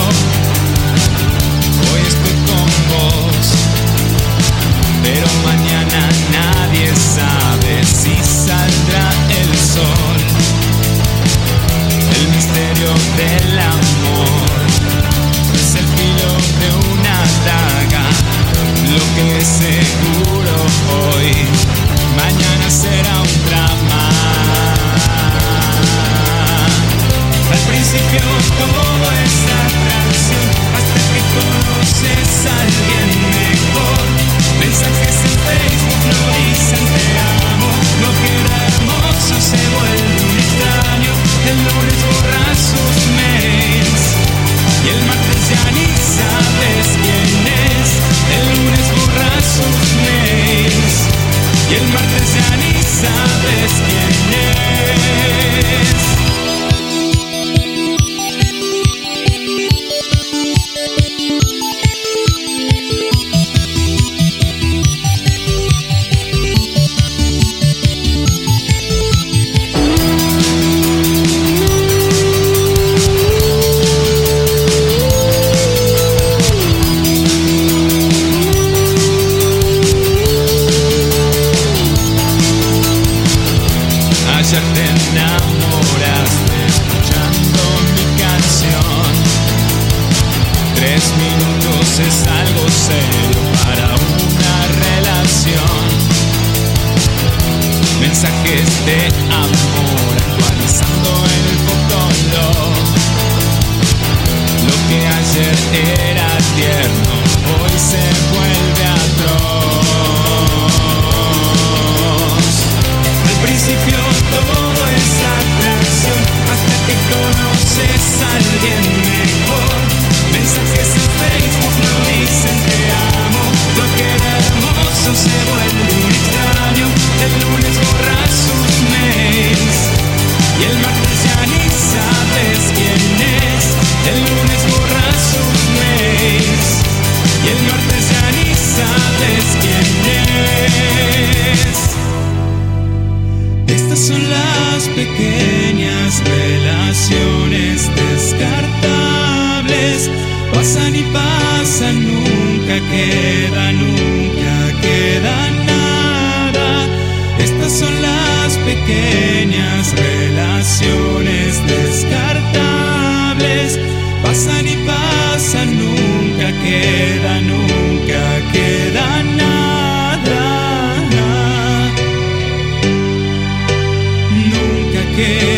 hoy estoy con vos, pero mañana nadie sabe si saldrá el sol. principio todo es atracción hasta que conoces a alguien mejor. Mensajes en Facebook no dicen te amo, lo que hermoso se vuelve un extraño. El lunes borras sus mails y el martes ya ni sabes quién es. El lunes borras sus mails y el martes ya ni sabes quién es. Es algo serio para una relación. Mensajes de amor actualizando el fotolog. Lo que ayer era tierno hoy se es. Estas son las pequeñas relaciones descartables. Pasan y pasan, nunca queda, nunca queda nada. Estas son las pequeñas relaciones que